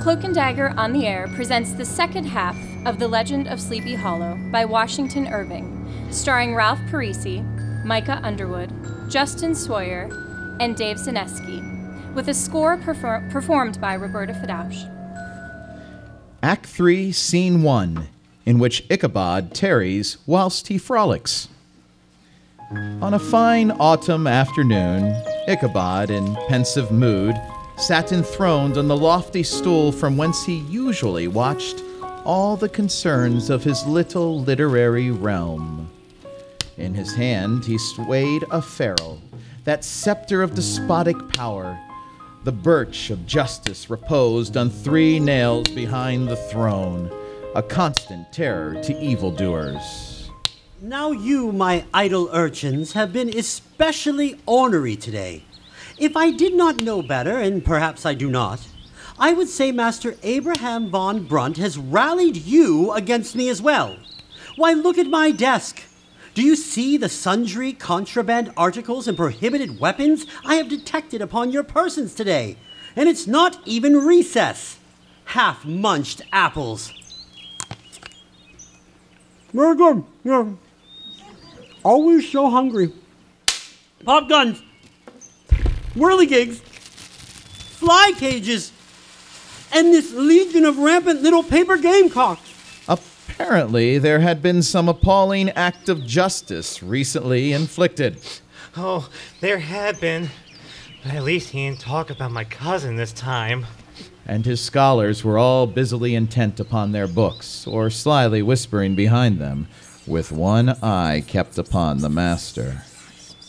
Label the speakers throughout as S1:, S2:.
S1: Cloak and Dagger on the Air presents the second half of The Legend of Sleepy Hollow by Washington Irving, starring Ralph Parisi, Micah Underwood, Justin Sawyer, and Dave Zaneski, with a score perfor- performed by Roberta Fadausch.
S2: Act 3, Scene 1, in which Ichabod tarries whilst he frolics. On a fine autumn afternoon, Ichabod, in pensive mood, sat enthroned on the lofty stool from whence he usually watched all the concerns of his little literary realm. In his hand he swayed a ferule, that scepter of despotic power. The birch of justice reposed on three nails behind the throne, a constant terror to evildoers.
S3: Now you, my idle urchins, have been especially ornery today. If I did not know better, and perhaps I do not, I would say Master Abraham Van Brunt has rallied you against me as well. Why, look at my desk. Do you see the sundry contraband articles and prohibited weapons I have detected upon your persons today? And it's not even recess. Half munched apples. Very good. Yeah. Always so hungry. Pop guns, whirligigs, fly cages, and this legion of rampant little paper gamecocks.
S2: Apparently, there had been some appalling act of justice recently inflicted.
S4: Oh, there had been. But at least he didn't talk about my cousin this time.
S2: and his scholars were all busily intent upon their books, or slyly whispering behind them, with one eye kept upon the master.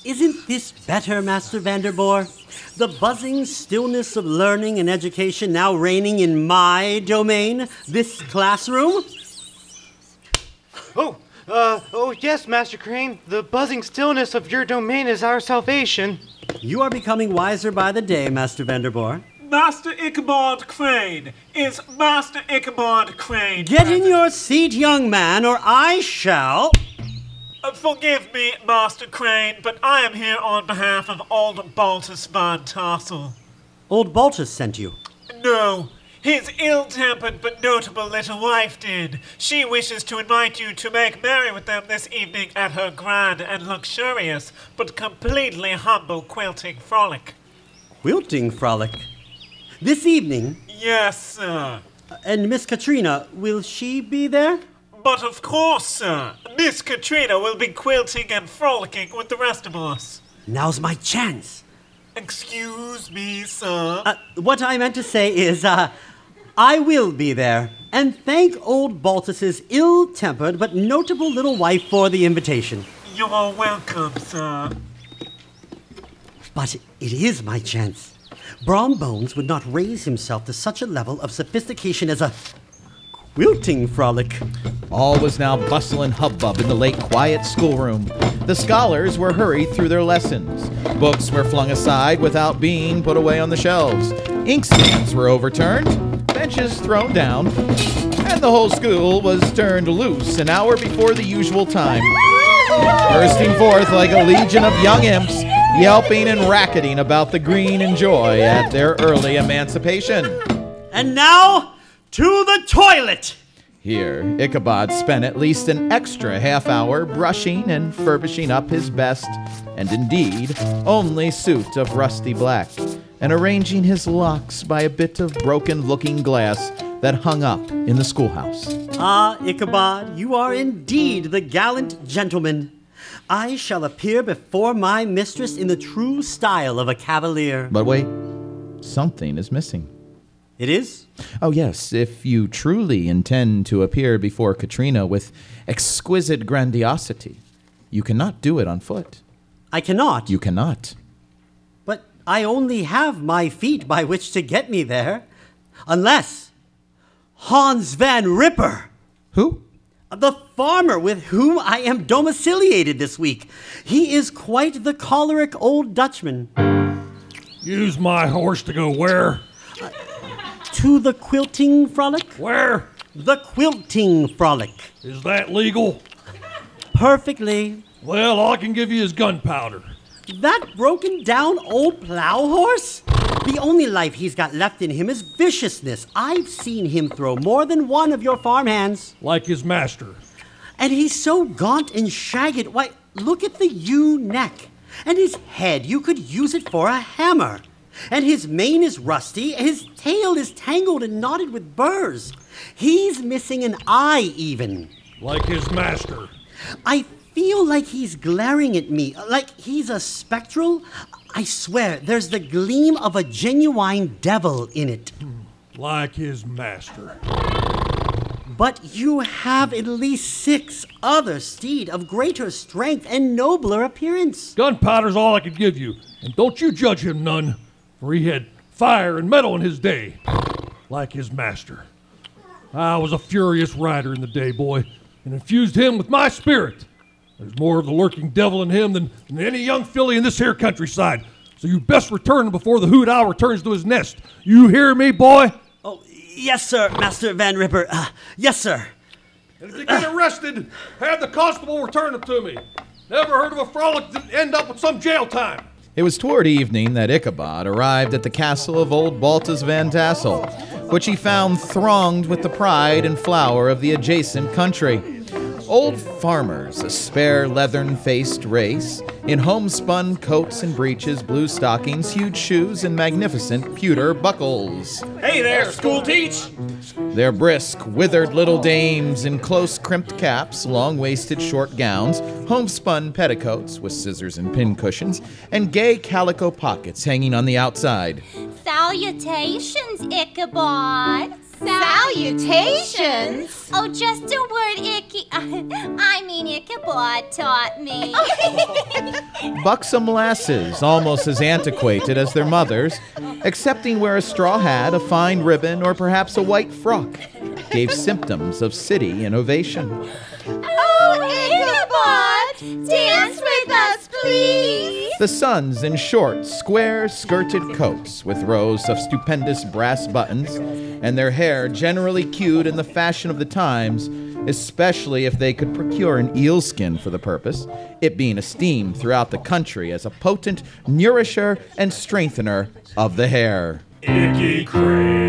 S3: Isn't this better, Master Vanderboor? The buzzing stillness of learning and education now reigning in my domain, this classroom?
S4: Oh, uh, oh yes, Master Crane. The buzzing stillness of your domain is our salvation.
S3: You are becoming wiser by the day, Master Vanderboor.
S5: Master Ichabod Crane is Master Ichabod Crane.
S3: Get in your seat, young man, or I shall.
S5: Uh, forgive me, Master Crane, but I am here on behalf of old Baltus Van Tassel.
S3: Old Baltus sent you.
S5: No, his ill-tempered but notable little wife did. She wishes to invite you to make merry with them this evening at her grand and luxurious, but completely humble quilting frolic.
S3: Quilting frolic. This evening,
S5: Yes, sir.
S3: and Miss Katrina, will she be there?
S5: But of course, sir. Miss Katrina will be quilting and frolicking with the rest of us.
S3: Now's my chance.
S5: Excuse me, sir.
S3: Uh, what I meant to say is, uh, I will be there. And thank old Baltus's ill tempered but notable little wife for the invitation.
S5: You're welcome, sir.
S3: But it is my chance. Brom Bones would not raise himself to such a level of sophistication as a quilting frolic.
S2: All was now bustle and hubbub in the late quiet schoolroom. The scholars were hurried through their lessons. Books were flung aside without being put away on the shelves. Inkstands were overturned, benches thrown down, and the whole school was turned loose an hour before the usual time. Bursting forth like a legion of young imps, yelping and racketing about the green and joy at their early emancipation.
S3: And now, to the toilet!
S2: Here, Ichabod spent at least an extra half hour brushing and furbishing up his best, and indeed, only suit of rusty black, and arranging his locks by a bit of broken looking glass that hung up in the schoolhouse.
S3: Ah, Ichabod, you are indeed the gallant gentleman. I shall appear before my mistress in the true style of a cavalier.
S2: But wait, something is missing.
S3: It is?
S2: Oh, yes, if you truly intend to appear before Katrina with exquisite grandiosity, you cannot do it on foot.
S3: I cannot.
S2: You cannot.
S3: But I only have my feet by which to get me there. Unless Hans Van Ripper,
S2: Who?
S3: the farmer with whom I am domiciliated this week. He is quite the choleric old Dutchman.
S6: Use my horse to go where?
S3: To the quilting frolic?
S6: Where?
S3: The quilting frolic.
S6: Is that legal?
S3: Perfectly.
S6: Well, I can give you his gunpowder.
S3: That broken down old plow horse? The only life he's got left in him is viciousness. I've seen him throw more than one of your farmhands.
S6: Like his master.
S3: And he's so gaunt and shagged. Why, look at the ewe neck. And his head, you could use it for a hammer. And his mane is rusty, his tail is tangled and knotted with burrs. He's missing an eye, even.
S6: Like his master.
S3: I feel like he's glaring at me, like he's a spectral. I swear, there's the gleam of a genuine devil in it.
S6: Like his master.
S3: But you have at least six other steed of greater strength and nobler appearance.
S6: Gunpowder's all I could give you. And don't you judge him none, for he had fire and metal in his day. Like his master. I was a furious rider in the day, boy, and infused him with my spirit. There's more of the lurking devil in him than, than any young filly in this here countryside. So you best return before the hoot owl returns to his nest. You hear me, boy?
S3: Oh, yes, sir, Master Van Ripper. Uh, yes, sir.
S6: And if you get arrested, have the constable return it to me. Never heard of a frolic that end up with some jail time.
S2: It was toward evening that Ichabod arrived at the castle of old Baltus Van Tassel, which he found thronged with the pride and flower of the adjacent country. Old farmers, a spare leathern faced race, in homespun coats and breeches, blue stockings, huge shoes, and magnificent pewter buckles.
S7: Hey there, school teach!
S2: Their brisk, withered little dames in close crimped caps, long waisted short gowns, homespun petticoats with scissors and pin cushions, and gay calico pockets hanging on the outside.
S8: Salutations, Ichabod.
S9: Salutations?
S8: Oh, just a word Icky. I mean, Ichabod taught me.
S2: Buxom lasses, almost as antiquated as their mothers, excepting where a straw hat, a fine ribbon, or perhaps a white frock gave symptoms of city innovation.
S8: oh, Ichabod! Dance with us, please!
S2: The sons in short, square skirted coats with rows of stupendous brass buttons, and their hair generally queued in the fashion of the times, especially if they could procure an eel skin for the purpose, it being esteemed throughout the country as a potent nourisher and strengthener of the hair.
S6: Icky Crane.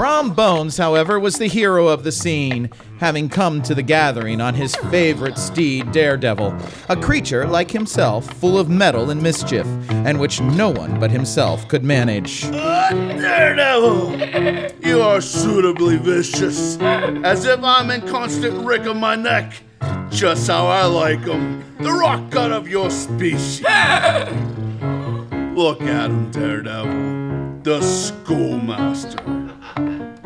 S2: Brom Bones, however, was the hero of the scene, having come to the gathering on his favorite steed, Daredevil, a creature like himself, full of metal and mischief, and which no one but himself could manage.
S10: Uh, Daredevil! You are suitably vicious, as if I'm in constant rick of my neck. Just how I like 'em, the rock cut of your species. Look at him, Daredevil, the schoolmaster.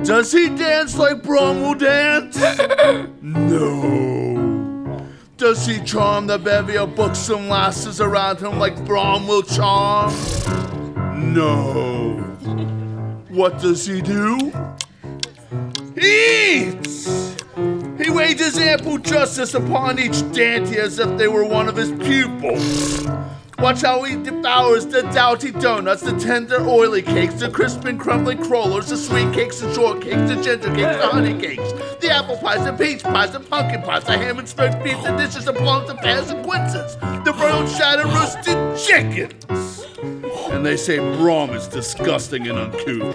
S10: Does he dance like Brom will dance? no. Does he charm the bevy of buxom lasses around him like Brom will charm? No. What does he do? He eats! He wages ample justice upon each dainty as if they were one of his pupils. Watch how he devours the doughty donuts, the tender oily cakes, the crisp and crumbly crullers, the sweet cakes, the shortcakes, the ginger cakes, the honey cakes, the apple pies, the peach pies, the pumpkin pies, the ham and smoked beef, the dishes of plums and pears and quinces, the broiled shattered roasted chickens. And they say Brom is disgusting and uncouth.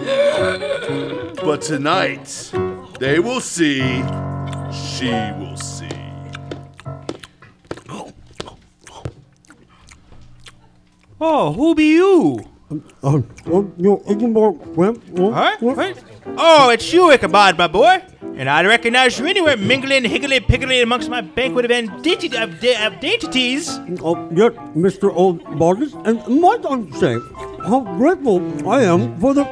S10: But tonight, they will see, she will see.
S7: Oh, who be you?
S3: Oh, oh, you uh, Ichabod Wimp?
S7: Huh? What? Oh, it's you, Ichabod, my boy. And I'd recognize you anywhere, mingling higgly piggly amongst my banquet of, da- of dainties.
S3: Oh, yes, Mr. Old Bargus, and might I say how grateful I am for the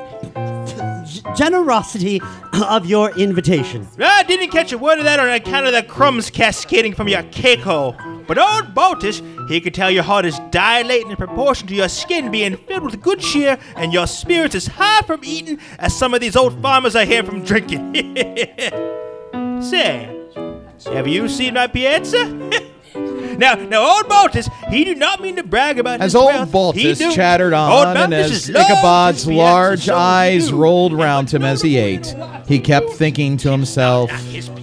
S3: generosity of your invitation.
S7: I didn't catch a word of that on account of the crumbs cascading from your cake hole. But old Baltus, he could tell your heart is dilating in proportion to your skin being filled with good cheer and your spirits as high from eating as some of these old farmers I hear from drinking. Say, have you seen my piazza? now, now, old Baltus, he do not mean to brag about
S2: As
S7: his
S2: old
S7: wealth. He
S2: Baltus
S7: do-
S2: chattered
S7: Old
S2: on, and as Ichabod's large eyes
S7: you.
S2: rolled round him as he ate, he kept thinking to himself,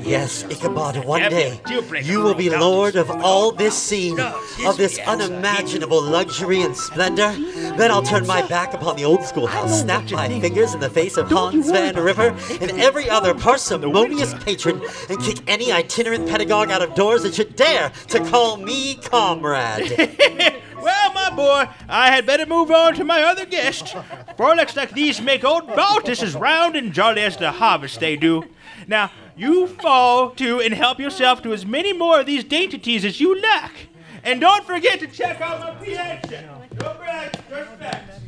S3: Yes, Ichabod, one day you will be lord of all this scene, of this unimaginable luxury and splendor. Then I'll turn my back upon the old schoolhouse, snap my fingers in the face of Hans Van Ripper and every other parsimonious patron, and kick any itinerant pedagogue out of doors that should dare to call me comrade.
S7: Well, my boy, I had better move on to my other guest. Frolics like these make old Baltus as round and jolly as the harvest they do. Now, you fall to and help yourself to as many more of these dainties as you like. And don't forget to check out my piazza. Don't brag, just facts.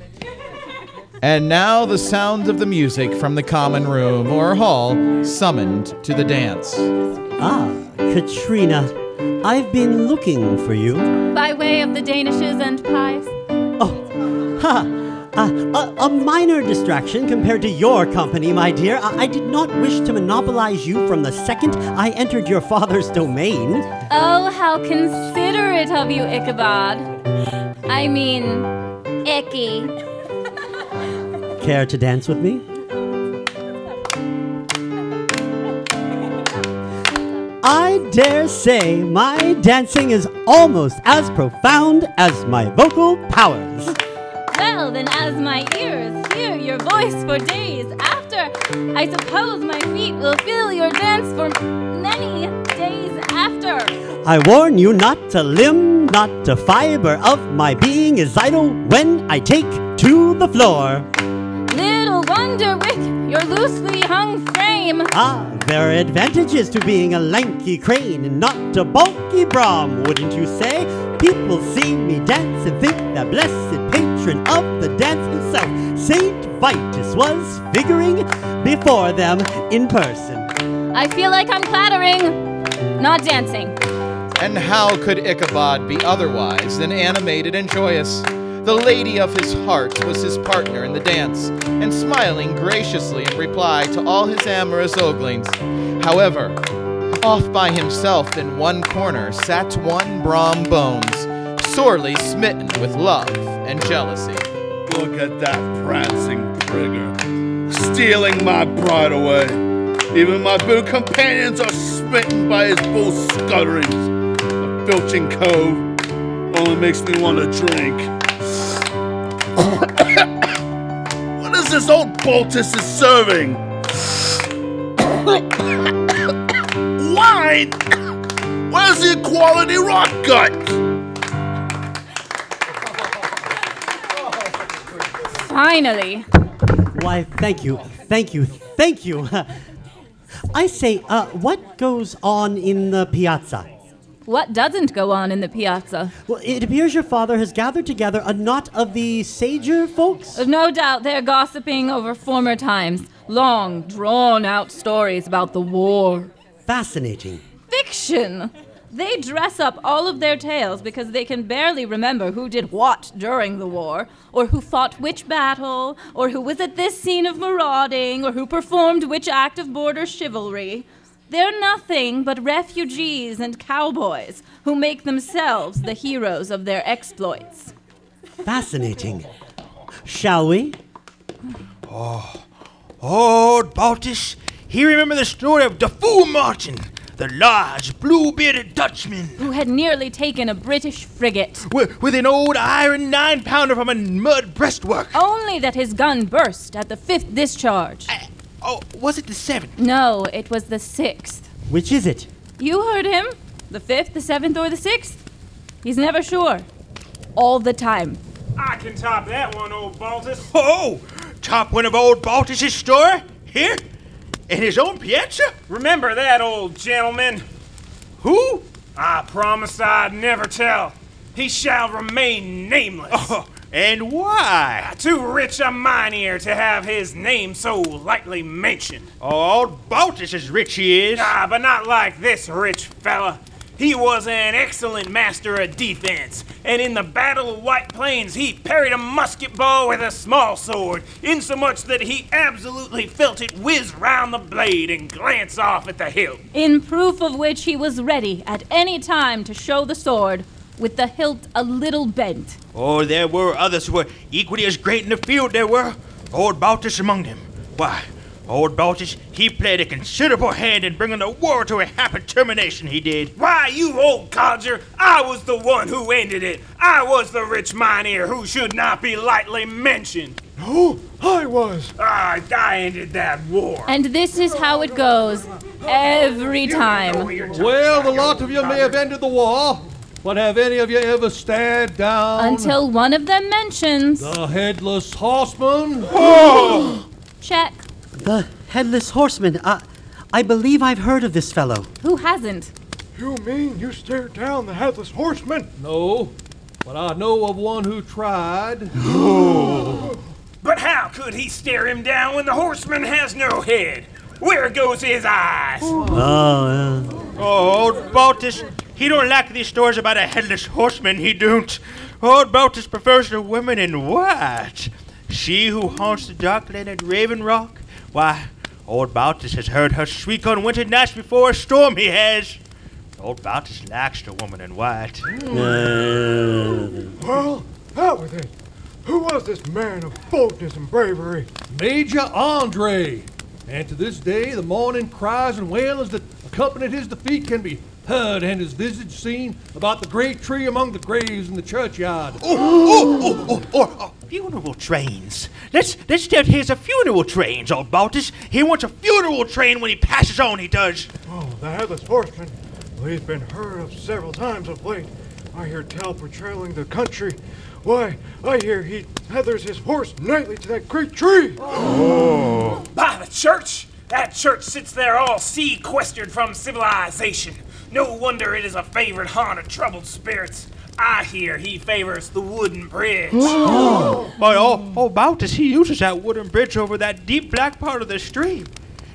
S2: And now the sounds of the music from the common room or hall summoned to the dance.
S3: ah, Katrina, I've been looking for you.
S11: By way of the Danishes and pies.
S3: Oh, ha! Uh, a, a minor distraction compared to your company, my dear. I, I did not wish to monopolize you from the second I entered your father's domain.
S11: Oh, how considerate of you, Ichabod. I mean, Icky.
S3: Care to dance with me? Dare say my dancing is almost as profound as my vocal powers.
S11: Well, then, as my ears hear your voice for days after, I suppose my feet will feel your dance for many days after.
S3: I warn you not to limb, not to fiber of my being is idle when I take to the floor.
S11: Little wonder with your loosely hung frame.
S3: Ah, there are advantages to being a lanky crane and not a bulky Brom, wouldn't you say? People see me dance and think the blessed patron of the dance himself, Saint Vitus, was figuring before them in person.
S11: I feel like I'm clattering, not dancing.
S2: And how could Ichabod be otherwise than animated and joyous? The lady of his heart was his partner in the dance, and smiling graciously in reply to all his amorous oglings. However, off by himself in one corner sat one Brom Bones, sorely smitten with love and jealousy.
S10: Look at that prancing trigger, stealing my bride away. Even my boot companions are smitten by his bull scutterings. A filching cove only makes me want to drink. what is this old Boltus is serving? Wine! Where's the equality rock gut?
S11: Finally.
S3: Why, thank you, thank you, thank you. I say, uh, what goes on in the piazza?
S11: What doesn't go on in the piazza?
S3: Well, it appears your father has gathered together a knot of the sager folks.
S11: No doubt they're gossiping over former times. Long, drawn out stories about the war.
S3: Fascinating.
S11: Fiction! They dress up all of their tales because they can barely remember who did what during the war, or who fought which battle, or who was at this scene of marauding, or who performed which act of border chivalry. They're nothing but refugees and cowboys who make themselves the heroes of their exploits.
S3: Fascinating. Shall we?
S7: Oh, old Baltus, he remember the story of the Fool Martin, the large, blue-bearded Dutchman,
S11: Who had nearly taken a British frigate.
S7: with, with an old iron nine-pounder from a mud breastwork.
S11: Only that his gun burst at the fifth discharge.
S7: Oh, was it the seventh?
S11: No, it was the sixth.
S3: Which is it?
S11: You heard him. The fifth, the seventh, or the sixth? He's never sure. All the time.
S9: I can top that one, old Baltus.
S7: Oh, top one of old Baltus's store? Here? In his own piazza?
S9: Remember that, old gentleman.
S7: Who?
S9: I promise I'd never tell. He shall remain nameless.
S7: Oh, and why?
S9: Too rich a mynheer to have his name so lightly mentioned.
S7: Oh, old Baltus is rich he is.
S9: Ah, but not like this rich fella. He was an excellent master of defense, and in the Battle of White Plains, he parried a musket ball with a small sword, insomuch that he absolutely felt it whiz round the blade and glance off at the hilt.
S11: In proof of which he was ready at any time to show the sword, with the hilt a little bent.
S7: Oh, there were others who were equally as great in the field, there were. Old Baltus among them. Why, Old Baltus, he played a considerable hand in bringing the war to a happy termination, he did.
S9: Why, you old codger, I was the one who ended it. I was the rich mynheer who should not be lightly mentioned.
S5: No, I was.
S9: I, I ended that war.
S1: And this is how it goes every time.
S6: Well, the lot of you may have ended the war, but have any of you ever stared down
S1: Until one of them mentions.
S6: the headless horseman?
S1: Check.
S3: The Headless Horseman. Uh, I believe I've heard of this fellow.
S1: Who hasn't?
S5: You mean you stared down the headless horseman?
S6: No, but I know of one who tried.
S9: But how could he stare him down when the horseman has no head? Where goes his eyes?
S3: Oh,
S7: Oh, old Baltus, he don't like these stories about a headless horseman, he don't. Old Baltus prefers the women in white. She who haunts the dark lane at Raven Rock. Why, old Baltus has heard her shriek on winter nights before a storm, he has. Old Baltus likes the woman in white. Hmm.
S5: Well, out with it. Who was this man of boldness and bravery?
S6: Major Andre. And to this day, the mourning cries and wailings that accompanied his defeat can be heard and his visage seen about the great tree among the graves in the churchyard.
S7: Oh, oh, oh, oh, oh, funeral trains. Let's let's step here's a funeral trains, old Baltus. He wants a funeral train when he passes on, he does.
S5: Oh, the headless horseman. Well, he's been heard of several times of late. I hear tell patrolling the country. Why, I hear he tethers his horse nightly to that great tree. Oh.
S9: By the church! That church sits there all sequestered from civilization. No wonder it is a favorite haunt of troubled spirits. I hear he favors the wooden bridge.
S7: But old, old Baltus, he uses that wooden bridge over that deep black part of the stream.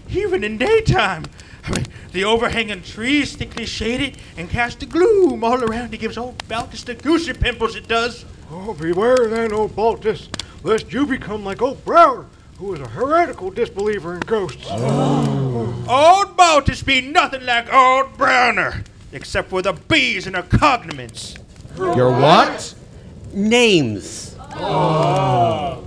S7: Even in daytime. I mean, the overhanging trees thickly shaded and cast a gloom all around. It gives old Baltus the goosey pimples, it does.
S5: Oh, beware then, old Baltus, lest you become like old Brower, who is a heretical disbeliever in ghosts. Oh.
S7: Old Baltus be nothing like old Brower, except for the bees and her cognomens.
S2: Your what?
S3: names. Oh.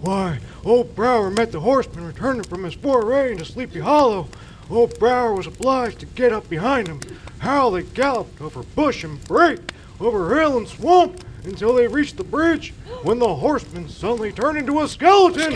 S5: Why, old Brower met the horseman returning from his foray into Sleepy Hollow. Old Brower was obliged to get up behind him. How they galloped over bush and brake, over hill and swamp, until they reached the bridge, when the horseman suddenly turned into a skeleton,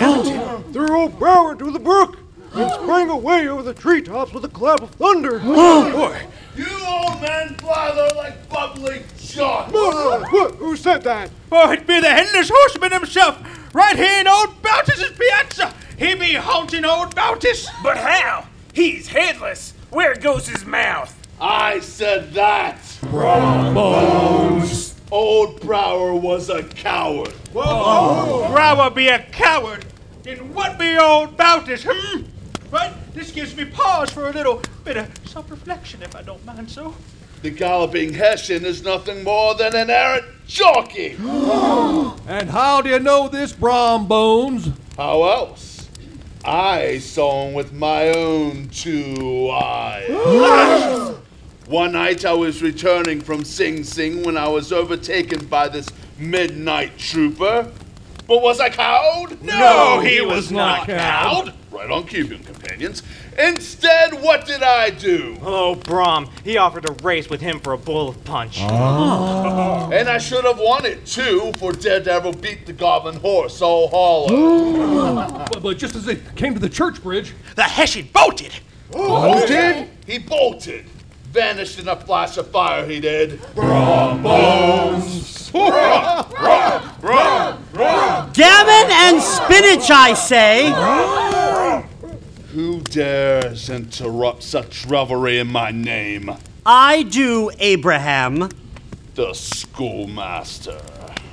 S5: threw old Brower into the brook, and sprang away over the treetops with a clap of thunder. Oh, boy.
S10: You old men blather like bubbling shot.
S5: What? What? Who said that?
S7: Oh, it be the headless horseman himself, right here in old Baltus's piazza. He be haunting old Baltus.
S9: But how? He's headless. Where goes his mouth?
S10: I said that. Bones. Old Brower was a coward.
S7: Whoa, Brower be a coward. Then what be old Baltus, hmm? Right? This gives me pause for a little bit of self-reflection, if I don't mind so.
S10: The galloping Hessian is nothing more than an errant jockey.
S6: And how do you know this, Brom Bones?
S10: How else? I saw him with my own two eyes. One night I was returning from Sing Sing when I was overtaken by this midnight trooper. But was I cowed?
S7: No, he was not
S10: cowed. Right on keeping, companions. Instead, what did I do?
S4: Oh, Brom, he offered to race with him for a bowl of punch. Oh.
S10: And I should have won it too, for Daredevil beat the goblin horse all hollow.
S6: But, but just as they came to the church bridge,
S7: The Hessian bolted.
S10: bolted? He bolted. Vanished in a flash of fire, he did.
S3: Gammon and spinach, I say.
S10: Who dares interrupt such revelry in my name?
S3: I do, Abraham.
S10: The schoolmaster.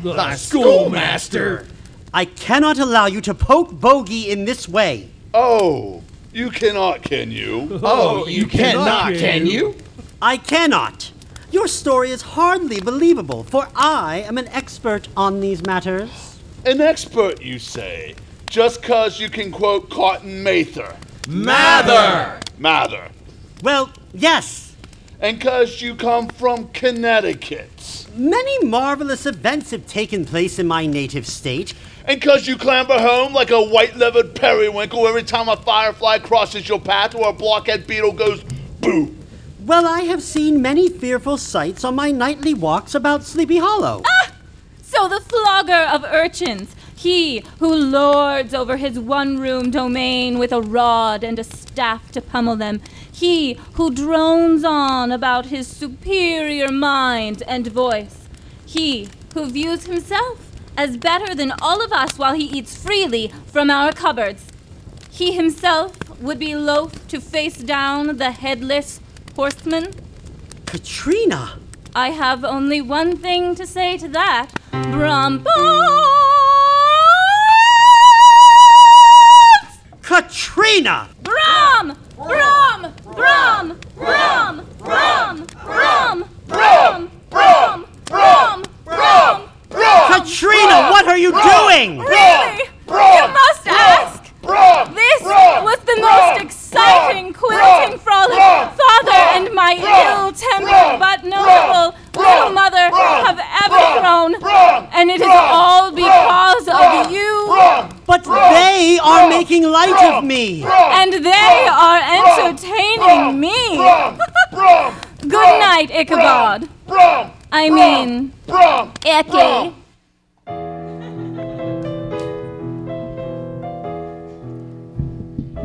S6: the schoolmaster.
S3: I cannot allow you to poke Bogey in this way.
S10: Oh, you cannot, can you?
S2: Oh, you cannot, can you?
S3: I cannot. Your story is hardly believable, for I am an expert on these matters.
S10: An expert, you say, just 'cause you can quote Cotton Mather.
S2: Mather!
S10: Mather.
S3: Well, yes.
S10: And 'cause you come from Connecticut.
S3: Many marvelous events have taken place in my native state,
S10: And 'cause you clamber home like a white-leathered periwinkle every time a firefly crosses your path or a blockhead beetle goes boo.
S3: Well, I have seen many fearful sights on my nightly walks about Sleepy Hollow. Ah!
S11: So the flogger of urchins, he who lords over his one room domain with a rod and a staff to pummel them, he who drones on about his superior mind and voice, he who views himself as better than all of us while he eats freely from our cupboards. He himself would be loath to face down the headless horseman.
S3: Katrina!
S11: I have only one thing to say to that. Brum
S3: Katrina!
S11: Brum! Brum! Brum! Brum! Brum! Brum! Brum! Brum! Brum! Brum!
S3: Katrina, what are you doing?
S11: Really? You must ask. Brom This was the most exciting quilting frolic father and my ill-tempered but notable little mother have ever thrown, and it is all because of you.
S3: But they are making light of me.
S11: And they are entertaining me. Good night, Ichabod. I mean, Icky.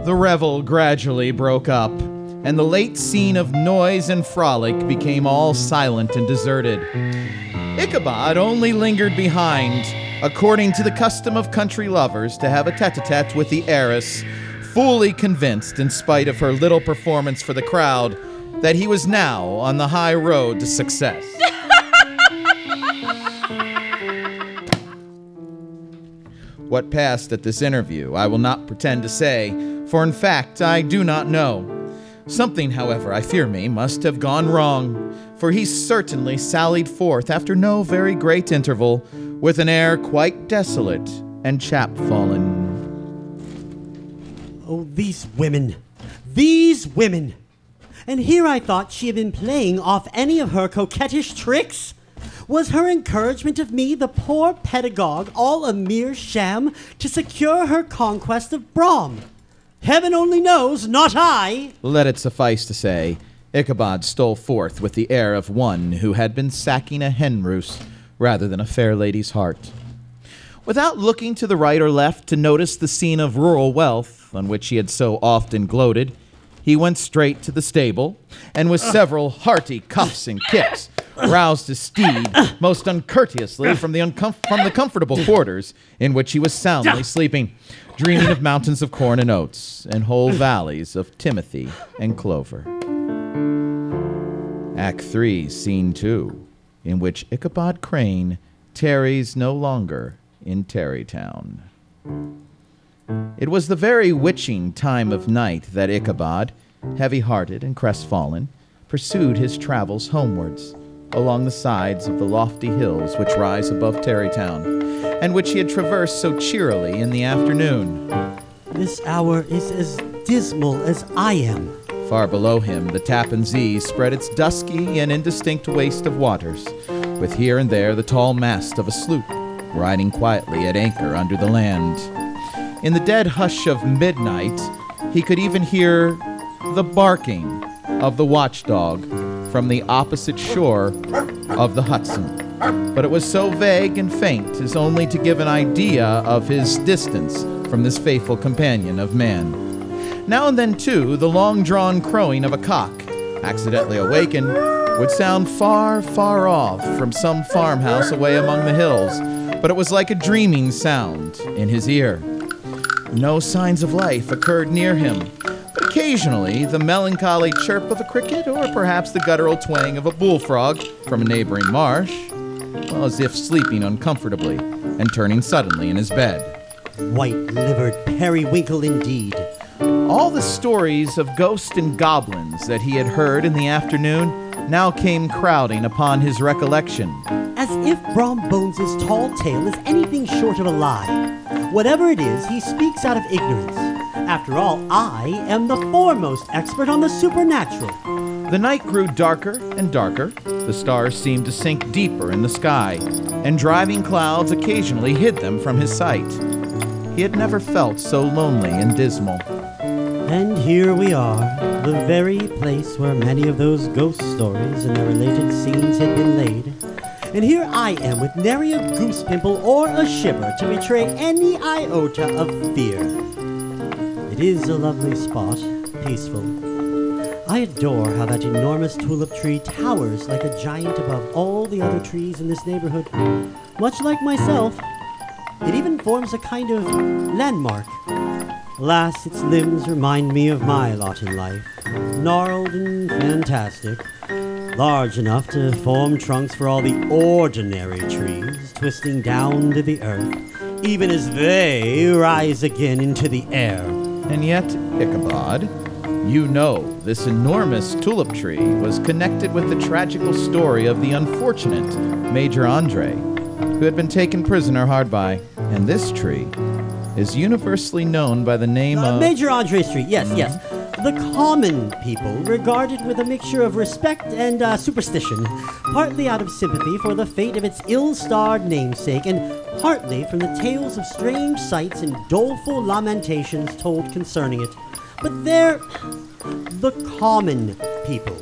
S2: The revel gradually broke up, and the late scene of noise and frolic became all silent and deserted. Ichabod only lingered behind, according to the custom of country lovers, to have a tete a tete with the heiress, fully convinced, in spite of her little performance for the crowd, that he was now on the high road to success. What passed at this interview, I will not pretend to say, for in fact I do not know. Something, however, I fear me, must have gone wrong, for he certainly sallied forth after no very great interval, with an air quite desolate and chapfallen.
S3: Oh, these women. These women. And here I thought she had been playing off any of her coquettish tricks. Was her encouragement of me, the poor pedagogue, all a mere sham to secure her conquest of Brom? Heaven only knows, not I.
S2: Let it suffice to say, Ichabod stole forth with the air of one who had been sacking a hen roost rather than a fair lady's heart. Without looking to the right or left to notice the scene of rural wealth on which he had so often gloated, he went straight to the stable, and with several hearty cuffs and kicks, roused his steed most uncourteously from the, uncom- from the comfortable quarters in which he was soundly sleeping, dreaming of mountains of corn and oats, and whole valleys of timothy and clover. Act 3, Scene 2, in which Ichabod Crane tarries no longer in Tarrytown. It was the very witching time of night that Ichabod, heavy hearted and crestfallen, pursued his travels homewards along the sides of the lofty hills which rise above Tarrytown, and which he had traversed so cheerily in the afternoon.
S3: This hour is as dismal as I am.
S2: Far below him, the Tappan Zee spread its dusky and indistinct waste of waters, with here and there the tall mast of a sloop riding quietly at anchor under the land. In the dead hush of midnight, he could even hear the barking of the watchdog from the opposite shore of the Hudson. But it was so vague and faint as only to give an idea of his distance from this faithful companion of man. Now and then, too, the long drawn crowing of a cock, accidentally awakened, would sound far, far off from some farmhouse away among the hills, but it was like a dreaming sound in his ear. No signs of life occurred near him, occasionally the melancholy chirp of a cricket or perhaps the guttural twang of a bullfrog from a neighboring marsh, well, as if sleeping uncomfortably and turning suddenly in his bed.
S3: White livered periwinkle indeed.
S2: All the stories of ghosts and goblins that he had heard in the afternoon now came crowding upon his recollection.
S3: As if Brom Bones's tall tale is anything short of a lie. Whatever it is, he speaks out of ignorance. After all, I am the foremost expert on the supernatural.
S2: The night grew darker and darker. The stars seemed to sink deeper in the sky, and driving clouds occasionally hid them from his sight. He had never felt so lonely and dismal.
S3: And here we are, the very place where many of those ghost stories and their related scenes had been laid. And here I am with nary a goose pimple or a shiver to betray any iota of fear. It is a lovely spot, peaceful. I adore how that enormous tulip tree towers like a giant above all the other trees in this neighborhood. Much like myself, it even forms a kind of landmark. Alas, its limbs remind me of my lot in life. Gnarled and fantastic. Large enough to form trunks for all the ordinary trees, twisting down to the earth, even as they rise again into the air.
S2: And yet, Ichabod, you know this enormous tulip tree was connected with the tragical story of the unfortunate Major Andre, who had been taken prisoner hard by. And this tree is universally known by the name
S3: Uh,
S2: of.
S3: Major Andre's tree, yes, yes. The common people regard it with a mixture of respect and uh, superstition, partly out of sympathy for the fate of its ill starred namesake, and partly from the tales of strange sights and doleful lamentations told concerning it. But they're the common people.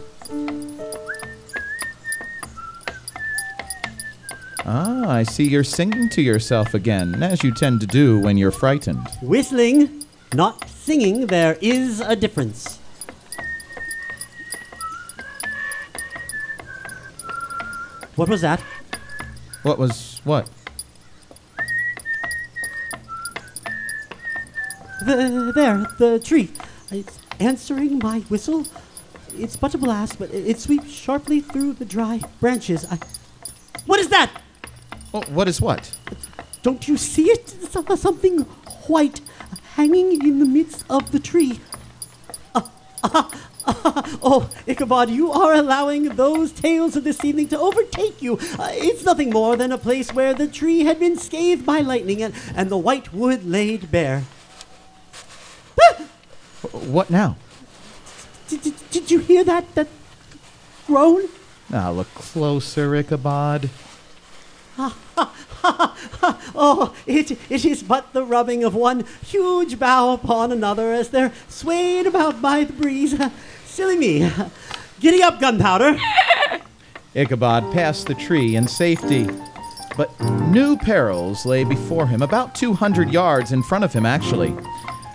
S2: Ah, I see you're singing to yourself again, as you tend to do when you're frightened.
S3: Whistling, not singing, there is a difference. What was that?
S2: What was what?
S3: The, there, the tree. It's answering my whistle. It's but a blast, but it, it sweeps sharply through the dry branches. I, what is that?
S2: Oh, what is what?
S3: Don't you see it? Something white hanging in the midst of the tree. Ah, ah, ah, oh, Ichabod, you are allowing those tales of this evening to overtake you. Uh, it's nothing more than a place where the tree had been scathed by lightning and, and the white wood laid bare.
S2: What now?
S3: Did, did, did you hear that? That groan?
S2: Now look closer, Ichabod.
S3: Oh, it, it is but the rubbing of one huge bough upon another as they're swayed about by the breeze. Silly me. Giddy up, gunpowder.
S2: Ichabod passed the tree in safety. But new perils lay before him, about 200 yards in front of him, actually.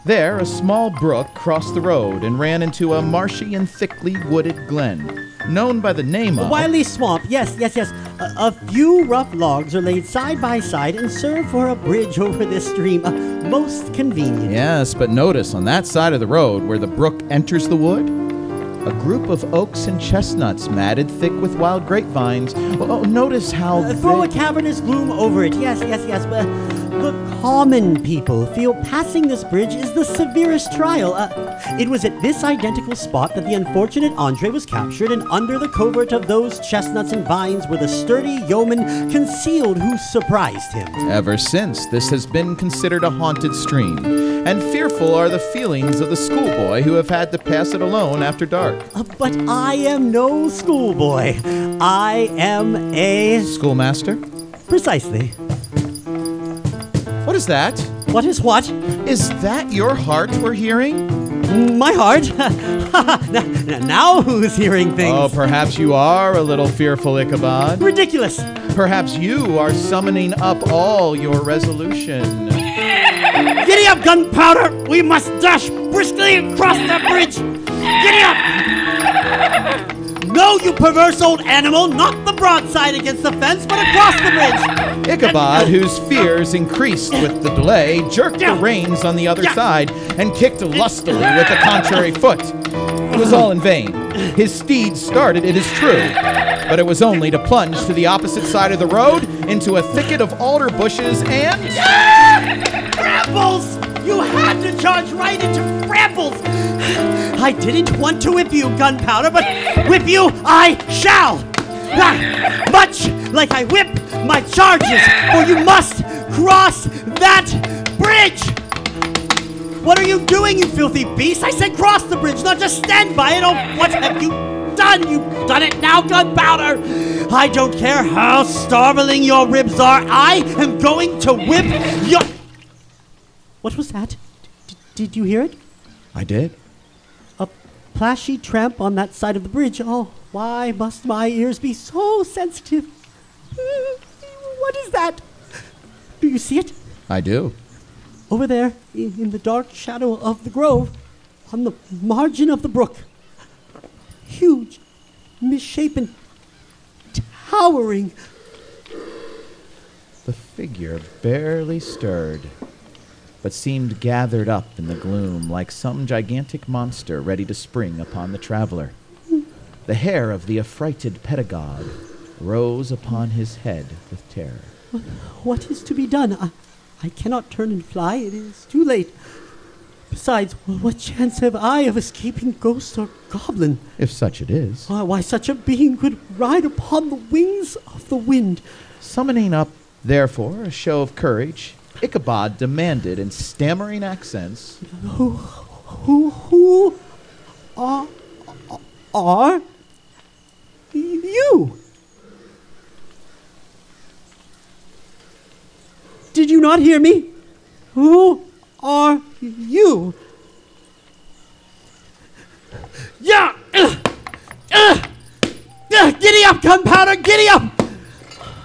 S2: There, a small brook crossed the road and ran into a marshy and thickly wooded glen, known by the name of.
S3: Wiley swamp, yes, yes, yes. A, a few rough logs are laid side by side and serve for a bridge over this stream. Uh, most convenient.
S2: Yes, but notice on that side of the road where the brook enters the wood, a group of oaks and chestnuts matted thick with wild grapevines. Oh, notice how.
S3: Uh, throw a cavernous gloom over it. Yes, yes, yes. But the common people feel passing this bridge is the severest trial. Uh, it was at this identical spot that the unfortunate Andre was captured, and under the covert of those chestnuts and vines were the sturdy yeomen concealed who surprised him.
S2: Ever since, this has been considered a haunted stream, and fearful are the feelings of the schoolboy who have had to pass it alone after dark.
S3: Uh, but I am no schoolboy. I am a.
S2: Schoolmaster?
S3: Precisely.
S2: What is that?
S3: What is what?
S2: Is that your heart we're hearing?
S3: My heart? Now who's hearing things?
S2: Oh, perhaps you are a little fearful, Ichabod.
S3: Ridiculous!
S2: Perhaps you are summoning up all your resolution.
S3: Giddy up, gunpowder! We must dash briskly across that bridge! Giddy up! No, you perverse old animal! Not the broadside against the fence, but across the bridge!
S2: Ichabod, whose fears increased with the delay, jerked the reins on the other side and kicked lustily with the contrary foot. It was all in vain. His steed started, it is true, but it was only to plunge to the opposite side of the road into a thicket of alder bushes and.
S3: Brambles! You had to charge right into brambles! I didn't want to whip you, gunpowder, but whip you I shall! Ah, much like I whip my charges, for you must cross that bridge! What are you doing, you filthy beast? I said cross the bridge, not just stand by it. Oh, what have you done! You've done it now, gunpowder! I don't care how starveling your ribs are, I am going to whip your. What was that? D- did you hear it?
S2: I did.
S3: A plashy tramp on that side of the bridge. Oh, why must my ears be so sensitive? What is that? Do you see it?
S2: I do.
S3: Over there, in, in the dark shadow of the grove, on the margin of the brook. Huge, misshapen, towering.
S2: The figure barely stirred, but seemed gathered up in the gloom like some gigantic monster ready to spring upon the traveler. The hair of the affrighted pedagogue rose upon his head with terror.
S3: What is to be done? I, I cannot turn and fly. It is too late. Besides, what chance have I of escaping ghost or goblin?
S2: If such it is.
S3: Why, why such a being could ride upon the wings of the wind.
S2: Summoning up, therefore, a show of courage, Ichabod demanded in stammering accents,
S3: Who, who, who are, are you? Did you not hear me? Who are you? Yeah! Uh, uh, uh, giddy up, gunpowder! Giddy up!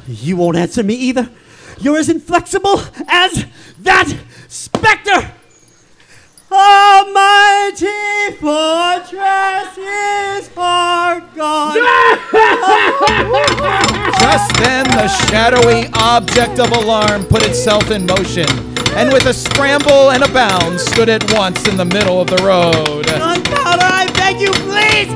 S3: You won't answer me either. You're as inflexible as that specter! A mighty fortress is our God.
S2: Just then, the shadowy object of alarm put itself in motion, and with a scramble and a bound, stood at once in the middle of the road.
S3: Gunpowder, I beg you, please!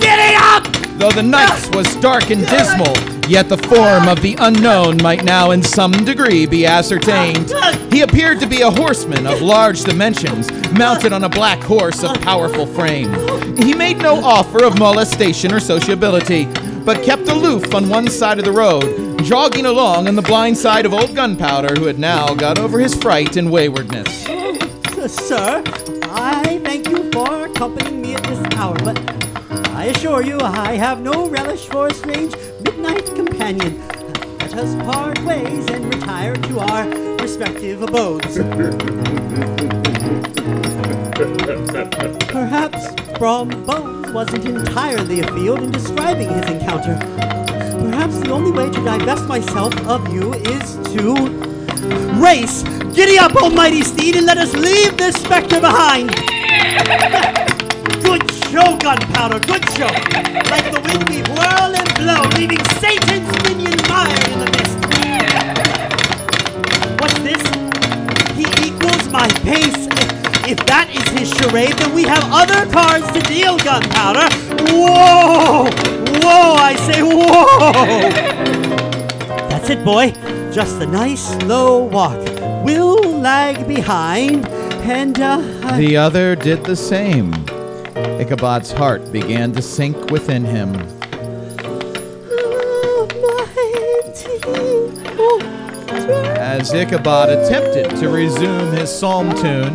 S3: Giddy up!
S2: Though the night was dark and dismal, yet the form of the unknown might now in some degree be ascertained. He appeared to be a horseman of large dimensions, mounted on a black horse of powerful frame. He made no offer of molestation or sociability, but kept aloof on one side of the road, jogging along on the blind side of old Gunpowder, who had now got over his fright and waywardness.
S3: Sir, I thank you for accompanying me at this hour, but I assure you I have no relish for a strange midnight companion. Let us part ways and retire to our respective abodes. Perhaps Brom Bones wasn't entirely afield in describing his encounter. Perhaps the only way to divest myself of you is to race. Giddy up, almighty steed, and let us leave this specter behind. show, gunpowder, good show. Like the wind we whirl and blow, leaving Satan's minion mired in the mist. What's this? He equals my pace. If that is his charade, then we have other cards to deal, gunpowder. Whoa! Whoa, I say whoa! That's it, boy. Just a nice slow walk. We'll lag behind, and uh,
S2: The other did the same. Ichabod's heart began to sink within him. As Ichabod attempted to resume his psalm tune,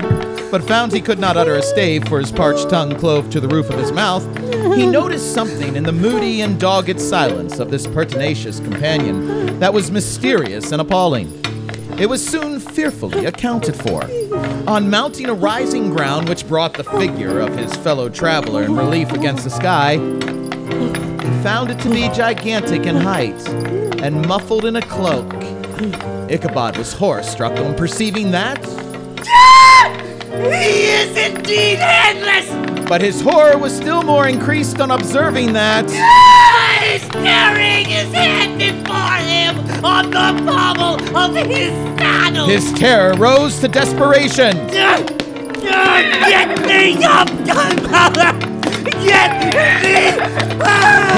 S2: but found he could not utter a stave for his parched tongue clove to the roof of his mouth, he noticed something in the moody and dogged silence of this pertinacious companion that was mysterious and appalling. It was soon fearfully accounted for. On mounting a rising ground which brought the figure of his fellow traveler in relief against the sky, he found it to be gigantic in height and muffled in a cloak. Ichabod was horror struck on perceiving that,
S3: He is indeed headless!
S2: But his horror was still more increased on observing that.
S3: He's carrying his head before him on the pommel of his saddle!
S2: His terror rose to desperation.
S3: Get me up, gunpowder! Get me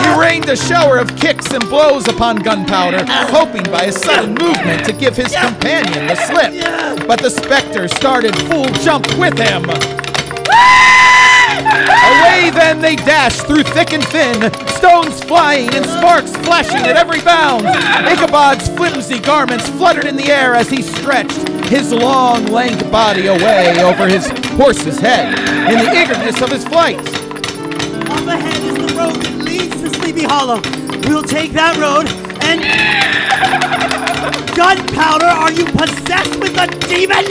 S2: He rained a shower of kicks and blows upon Gunpowder, hoping by a sudden movement to give his companion the slip. But the specter started full jump with him. Ah! Away then they dashed through thick and thin, stones flying and sparks flashing at every bound. Ichabod's flimsy garments fluttered in the air as he stretched his long, lank body away over his horse's head in the eagerness of his flight.
S3: up ahead is the road that leads to Sleepy Hollow. We'll take that road and. Gunpowder, are you possessed with a demon?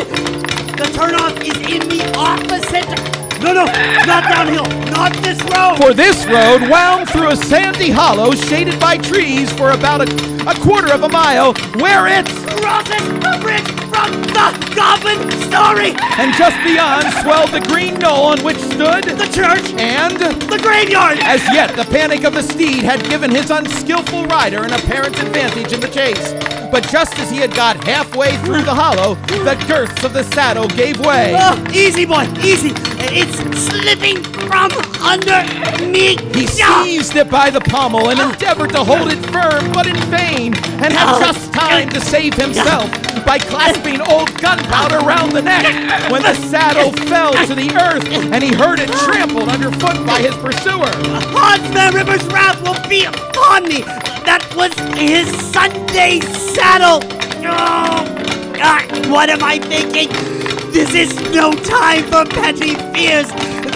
S3: The turnoff is in the opposite. No, no, not downhill. Not this road.
S2: For this road wound through a sandy hollow shaded by trees for about a, a quarter of a mile, where it
S3: crosses the bridge from the Goblin Story.
S2: and just beyond swelled the green knoll on which stood
S3: The church,
S2: and
S3: the graveyard.
S2: as yet the panic of the steed had given his unskillful rider an apparent advantage in the chase. But just as he had got halfway through the hollow, the girths of the saddle gave way.
S3: Oh, easy, boy, easy. It's slipping from under me.
S2: He seized it by the pommel and oh. endeavored to hold it firm, but in vain, and had oh, just time to save himself by clasping old gunpowder round the neck when the saddle fell to the earth and he heard it trampled underfoot by his pursuer.
S3: Hans Van Ripper's wrath will be upon me. That was his Sunday saddle. Oh, God, what am I thinking? This is no time for petty fears.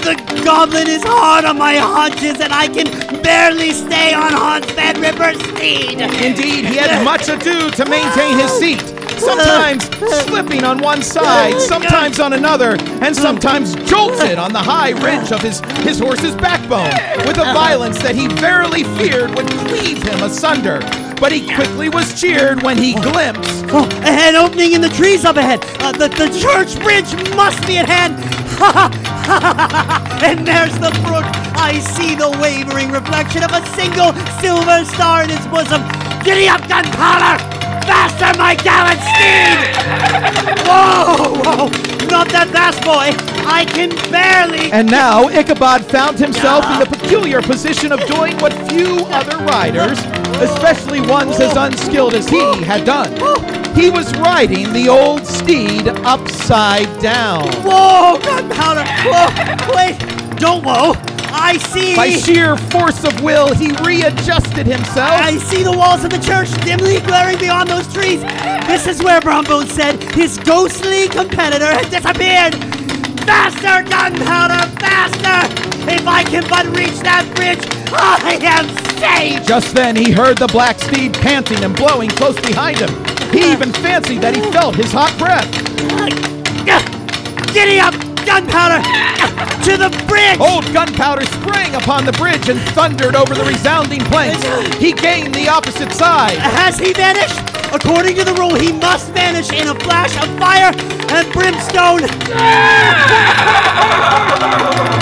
S3: The goblin is hard on my haunches, and I can barely stay on Hans Van Ripper's steed.
S2: Indeed, he had much ado to maintain his seat, sometimes slipping on one side, sometimes on another, and sometimes jolted on the high ridge of his, his horse's backbone with a violence that he verily feared would cleave him asunder. But he quickly was cheered when he glimpsed
S3: Oh, an opening in the trees up ahead. Uh, the, the church bridge must be at hand. and there's the brook. I see the wavering reflection of a single silver star in its bosom. Giddy up, gunpowder! Faster, my gallant steed! Whoa, whoa! Not that fast, boy. I can barely.
S2: And now Ichabod found himself in the peculiar position of doing what few other riders, especially ones as unskilled as he, had done. He was riding the old steed upside down.
S3: Whoa, gunpowder! Whoa, wait! Don't whoa! I see.
S2: By sheer force of will, he readjusted himself.
S3: I see the walls of the church dimly glaring beyond those trees. This is where Brom Bones said his ghostly competitor had disappeared. Faster, gunpowder, faster! If I can but reach that bridge, I am saved!
S2: Just then he heard the black steed panting and blowing close behind him. He even fancied that he felt his hot breath.
S3: Giddy up, gunpowder! To the bridge!
S2: Old Gunpowder sprang upon the bridge and thundered over the resounding planks. He gained the opposite side.
S3: Has he vanished? According to the rule, he must vanish in a flash of fire and brimstone.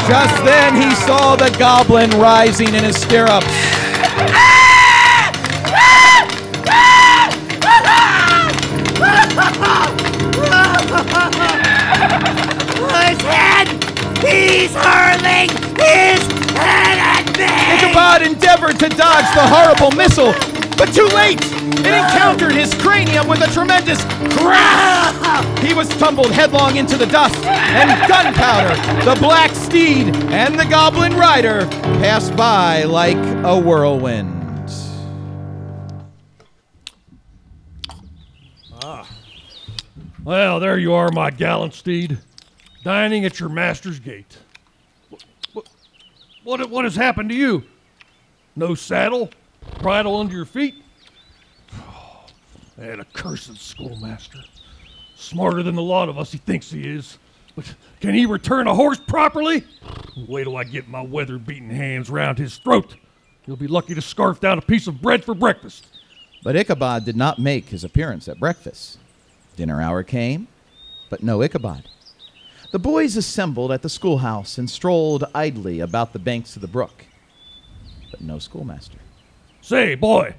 S2: Just then he saw the goblin rising in his stirrups.
S3: He's hurling his head at me!
S2: Ichabod endeavored to dodge the horrible missile, but too late! It encountered his cranium with a tremendous crash! He was tumbled headlong into the dust, and Gunpowder, the black steed, and the goblin rider passed by like a whirlwind. Ah.
S6: Well, there you are, my gallant steed, dining at your master's gate. What, what, what has happened to you? No saddle? Bridle under your feet? that accursed schoolmaster. Smarter than the lot of us he thinks he is. But can he return a horse properly? Wait till I get my weather beaten hands round his throat. He'll be lucky to scarf down a piece of bread for breakfast.
S2: But Ichabod did not make his appearance at breakfast. Dinner hour came, but no Ichabod. The boys assembled at the schoolhouse and strolled idly about the banks of the brook, but no schoolmaster.
S6: Say, boy.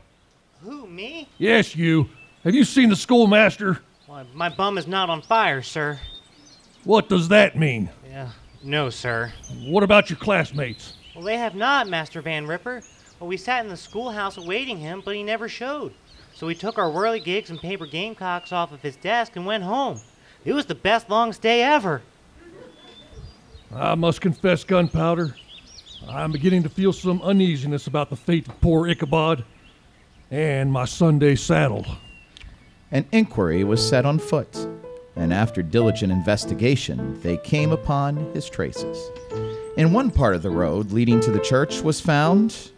S4: Who, me?
S6: Yes, you. Have you seen the schoolmaster?
S4: Why, my bum is not on fire, sir.
S6: What does that mean?
S4: Yeah. No, sir.
S6: What about your classmates?
S4: Well, they have not, Master Van Ripper. Well, we sat in the schoolhouse awaiting him, but he never showed. So we took our whirligigs and paper gamecocks off of his desk and went home. It was the best long stay ever.
S6: I must confess, Gunpowder, I'm beginning to feel some uneasiness about the fate of poor Ichabod and my Sunday saddle.
S2: An inquiry was set on foot, and after diligent investigation, they came upon his traces. In one part of the road leading to the church was found,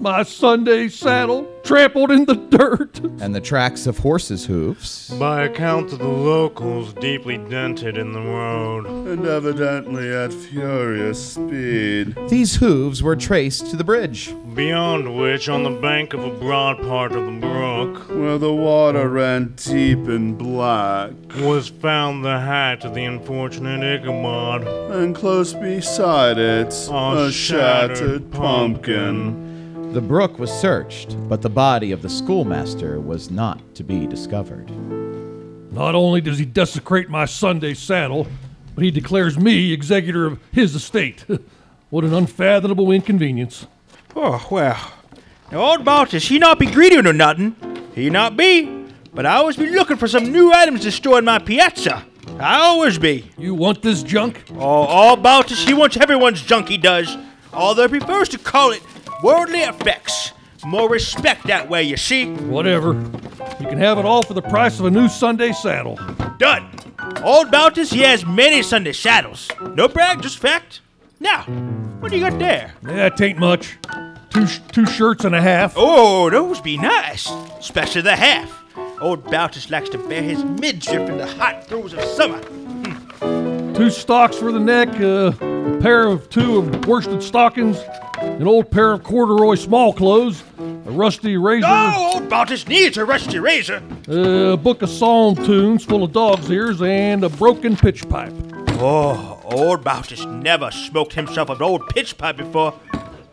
S6: My Sunday saddle trampled in the dirt.
S2: and the tracks of horses' hooves,
S12: By account of the locals, deeply dented in the road.
S10: And evidently at furious speed.
S2: these hooves were traced to the bridge.
S12: Beyond which, on the bank of a broad part of the brook,
S10: Where the water ran deep and black.
S12: was found the hat of the unfortunate Ichabod.
S10: And close beside it,
S12: A
S10: a,
S12: shattered
S10: shattered pumpkin.
S2: The brook was searched, but the body of the schoolmaster was not to be discovered.
S6: Not only does he desecrate my Sunday saddle, but he declares me executor of his estate. what an unfathomable inconvenience.
S7: Oh, well. Now, old Baltus, he not be greedy or nothing. He not be. But I always be looking for some new items to store in my piazza. I always be.
S6: You want this junk?
S7: Oh, old Baltus, he wants everyone's junk, he does. Although he prefers to call it worldly effects. More respect that way, you see.
S6: Whatever. You can have it all for the price of a new Sunday saddle.
S7: Done. Old Baltus, he has many Sunday saddles. No brag, just fact. Now, what do you got there?
S6: Yeah, That ain't much. Two, sh- two shirts and a half.
S7: Oh, those be nice. Especially the half. Old Baltus likes to bear his midriff in the hot throes of summer.
S6: Two stocks for the neck, uh, a pair of two of worsted stockings, an old pair of corduroy small clothes, a rusty razor,
S7: Oh, old Baltus needs a rusty razor.
S6: a book of psalm tunes full of dog's ears, and a broken pitch pipe.
S7: Oh, old Baltus never smoked himself an old pitch pipe before.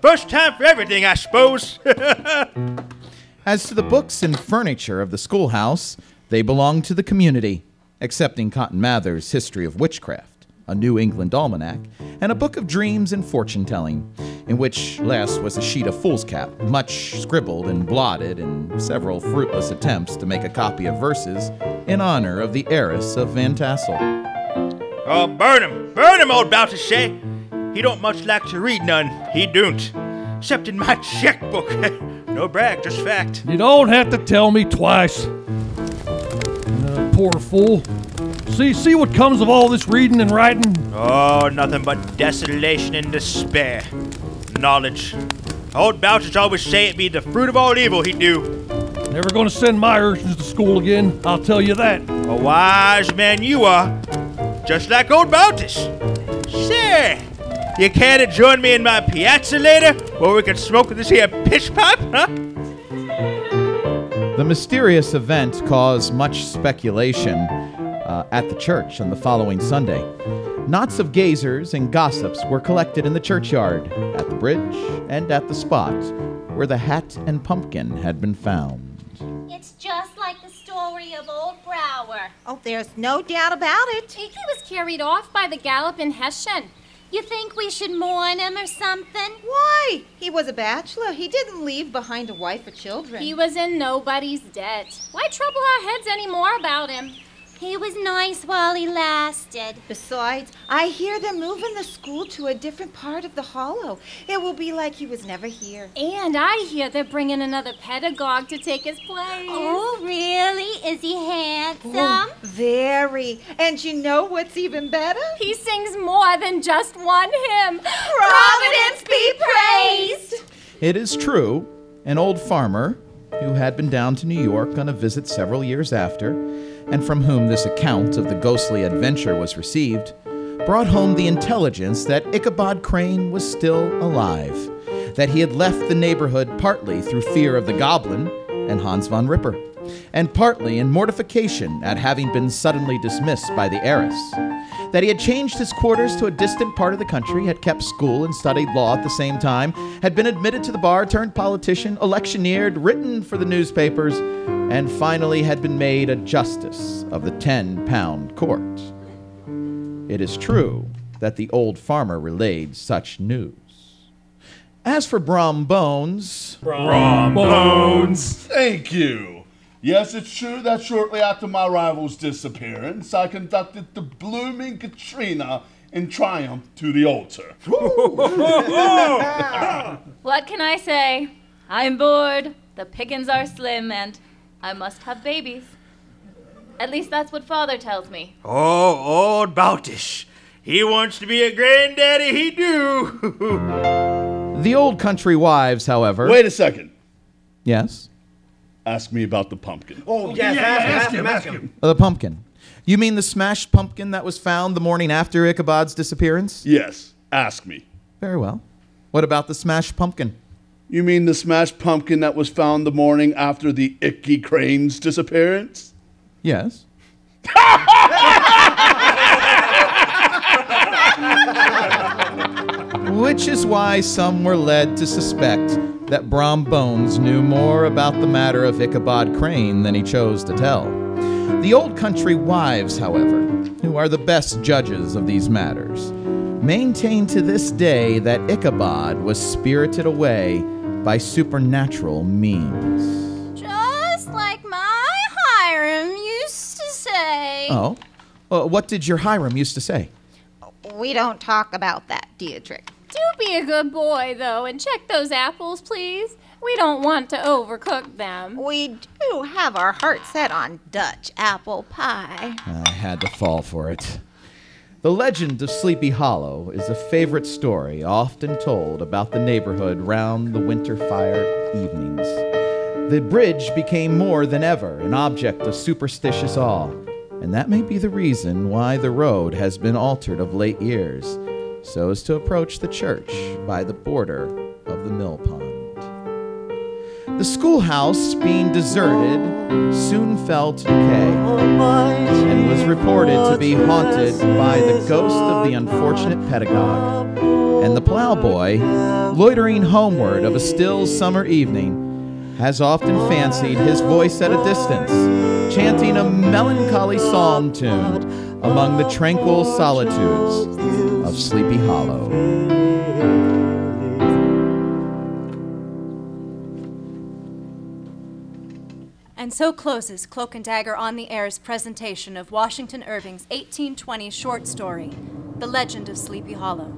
S7: First time for everything, I suppose.
S2: As to the books and furniture of the schoolhouse, they belonged to the community, excepting Cotton Mather's History of Witchcraft, a New England almanac, and a book of dreams and fortune telling, in which last was a sheet of foolscap, much scribbled and blotted in several fruitless attempts to make a copy of verses in honor of the heiress of Van Tassel.
S7: oh, burn him. Burn him, old Baltus say. He don't much like to read none. He don't. Except in my checkbook. no brag, just fact.
S6: You don't have to tell me twice. Uh, poor fool. See, see what comes of all this reading and writing?
S7: Oh, nothing but desolation and despair. Knowledge. Old Baltus always say it be the fruit of all evil, he do.
S6: Never gonna send my urchins to school again, I'll tell you that.
S7: A wise man you are. Just like old Baltus. Sure. You care to join me in my piazza later where we can smoke this here pitch pipe, huh?
S2: The mysterious event caused much speculation uh, at the church on the following Sunday. Knots of gazers and gossips were collected in the churchyard, at the bridge, and at the spot where the hat and pumpkin had been found.
S8: It's just like the story of old Brower.
S13: Oh, there's no doubt about it.
S8: He was carried off by the galloping Hessian. You think we should mourn him or something?
S13: Why? He was a bachelor. He didn't leave behind a wife or children.
S1: He was in nobody's debt. Why trouble our heads any more about him?
S8: He was nice while he lasted.
S13: Besides, I hear they're moving the school to a different part of the hollow. It will be like he was never here.
S1: And I hear they're bringing another pedagogue to take his place.
S8: Oh, really? Is he handsome?
S13: Oh, very. And you know what's even better?
S1: He sings more than just one hymn.
S13: Providence be praised!
S2: It is true, an old farmer who had been down to New York on a visit several years after, and from whom this account of the ghostly adventure was received, brought home the intelligence that Ichabod Crane was still alive, that he had left the neighborhood partly through fear of the goblin and Hans Van Ripper, and partly in mortification at having been suddenly dismissed by the heiress, that he had changed his quarters to a distant part of the country, had kept school and studied law at the same time, had been admitted to the bar, turned politician, electioneered, written for the newspapers, and finally had been made a justice of the 10 pound court. It is true that the old farmer relayed such news. As for Brom Bones, Brom, Bones.
S10: Thank you. Yes, it's true that shortly after my rival's disappearance, I conducted the blooming Katrina in triumph to the altar.
S11: What can I say? I'm bored, the pickings are slim, and I must have babies. At least that's what father tells me.
S7: Oh, old Baltus. He wants to be a granddaddy, he do.
S2: The old country wives, however.
S10: Wait a second.
S2: Yes?
S10: Ask me about the pumpkin.
S3: Oh,
S6: yes, ask, him, ask him, ask him.
S2: Uh, the pumpkin. You mean the smashed pumpkin that was found the morning after Ichabod's disappearance?
S10: Yes, ask me.
S2: Very well. What about the smashed pumpkin?
S10: You mean the smashed pumpkin that was found the morning after the Icky Crane's disappearance?
S2: Yes. Which is why some were led to suspect that Brom Bones knew more about the matter of Ichabod Crane than he chose to tell. The old country wives, however, who are the best judges of these matters, maintain to this day that Ichabod was spirited away by supernatural means.
S8: Just like my Hiram used to say.
S2: Oh? Uh, what did your Hiram used to say?
S13: We don't talk about that, Dietrich.
S1: Do be a good boy, though, and check those apples, please. We don't want to overcook them.
S13: We do have our heart set on Dutch apple pie.
S2: I had to fall for it. The legend of Sleepy Hollow is a favorite story often told about the neighborhood round the winter fire evenings. The bridge became more than ever an object of superstitious awe, and that may be the reason why the road has been altered of late years, so as to approach the church by the border of the mill pond. The schoolhouse, being deserted, soon fell to decay and was reported to be haunted by the ghost of the unfortunate pedagogue. And the plowboy, loitering homeward of a still summer evening, has often fancied his voice at a distance, chanting a melancholy psalm tune among the tranquil solitudes of Sleepy Hollow.
S14: And so closes Cloak and Dagger on the Air's presentation of Washington Irving's 1820 short story, The Legend of Sleepy Hollow.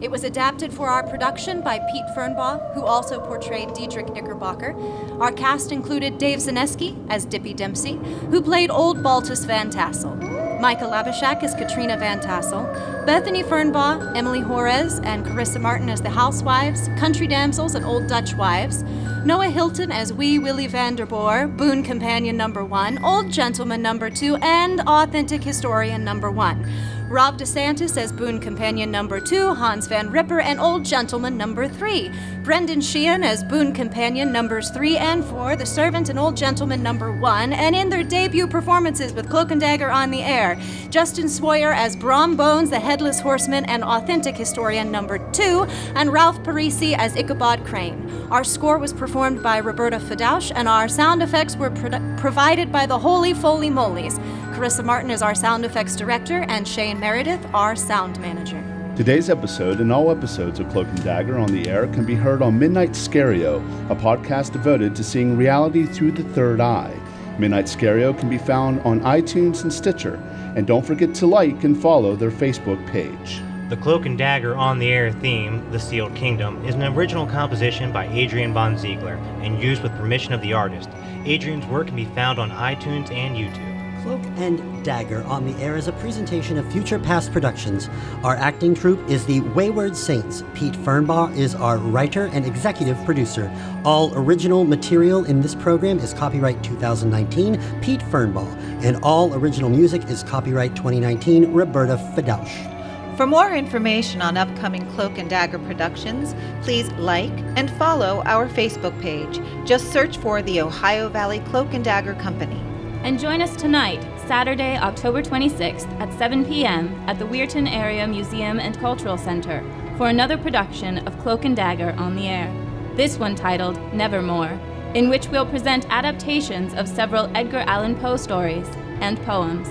S14: It was adapted for our production by Pete Fernbaugh, who also portrayed Dietrich Knickerbocker. Our cast included Dave Zaneski as Dippy Dempsey, who played Old Baltus Van Tassel. Micah Labishak as Katrina Van Tassel, Bethany Fernbaugh, Emily Juarez, and Carissa Martin as the housewives, country damsels and old Dutch wives, Noah Hilton as Wee Willie Vanderboer, boon companion number one, old gentleman number two, and authentic historian number one. Rob DeSantis as boon companion number two, Hans Van Ripper, and old gentleman number three. Brendan Sheehan as boon companion numbers three and four, the servant and old gentleman number one, and in their debut performances with Cloak and Dagger on the air, Justin Sawyer as Brom Bones, the headless horseman and authentic historian number two, and Ralph Parisi as Ichabod Crane. Our score was performed by Roberta Fadausch, and our sound effects were pro- provided by the Holy Foley Molies. Carissa Martin is our sound effects director, and Shane Meredith, our sound manager.
S10: Today's episode and all episodes of Cloak and Dagger on the air can be heard on Midnight Scario, a podcast devoted to seeing reality through the third eye. Midnight Scario can be found on iTunes and Stitcher, and don't forget to like and follow their Facebook page.
S4: The Cloak and Dagger on the Air theme, The Sealed Kingdom, is an original composition by Adrian Von Ziegler and used with permission of the artist. Adrian's work can be found on iTunes and YouTube.
S3: Cloak and Dagger on the Air is a presentation of future past productions. Our acting troupe is the Wayward Saints. Pete Fernbaugh is our writer and executive producer. All original material in this program is copyright 2019, Pete Fernbaugh, and all original music is copyright 2019, Roberta Fadausch.
S13: For more information on upcoming Cloak and Dagger productions, please like and follow our Facebook page. Just search for the Ohio Valley Cloak and Dagger Company.
S11: And join us tonight, Saturday, October 26th at 7 p.m. at the Weirton Area Museum and Cultural Center for another production of Cloak and Dagger on the Air. This one titled Nevermore, in which we'll present adaptations of several Edgar Allan Poe stories and poems.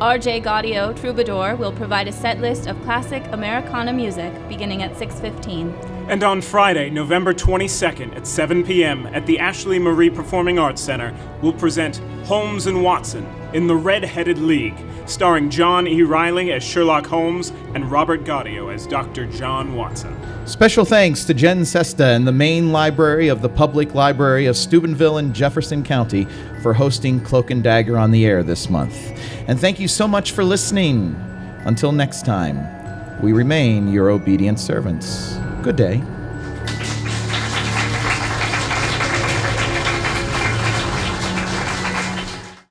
S11: R.J. Gaudio Troubadour will provide a set list of classic Americana music beginning at 6:15.
S9: And on Friday, November 22nd at 7 p.m. at the Ashley Marie Performing Arts Center, we'll present Holmes and Watson in The Red-Headed League, starring John E. Riley as Sherlock Holmes and Robert Gaudio as Dr. John Watson.
S2: Special thanks to Jen Sesta and the main library of the Public Library of Steubenville and Jefferson County for hosting Cloak and Dagger on the air this month. And thank you so much for listening. Until next time, we remain your obedient servants. Good day.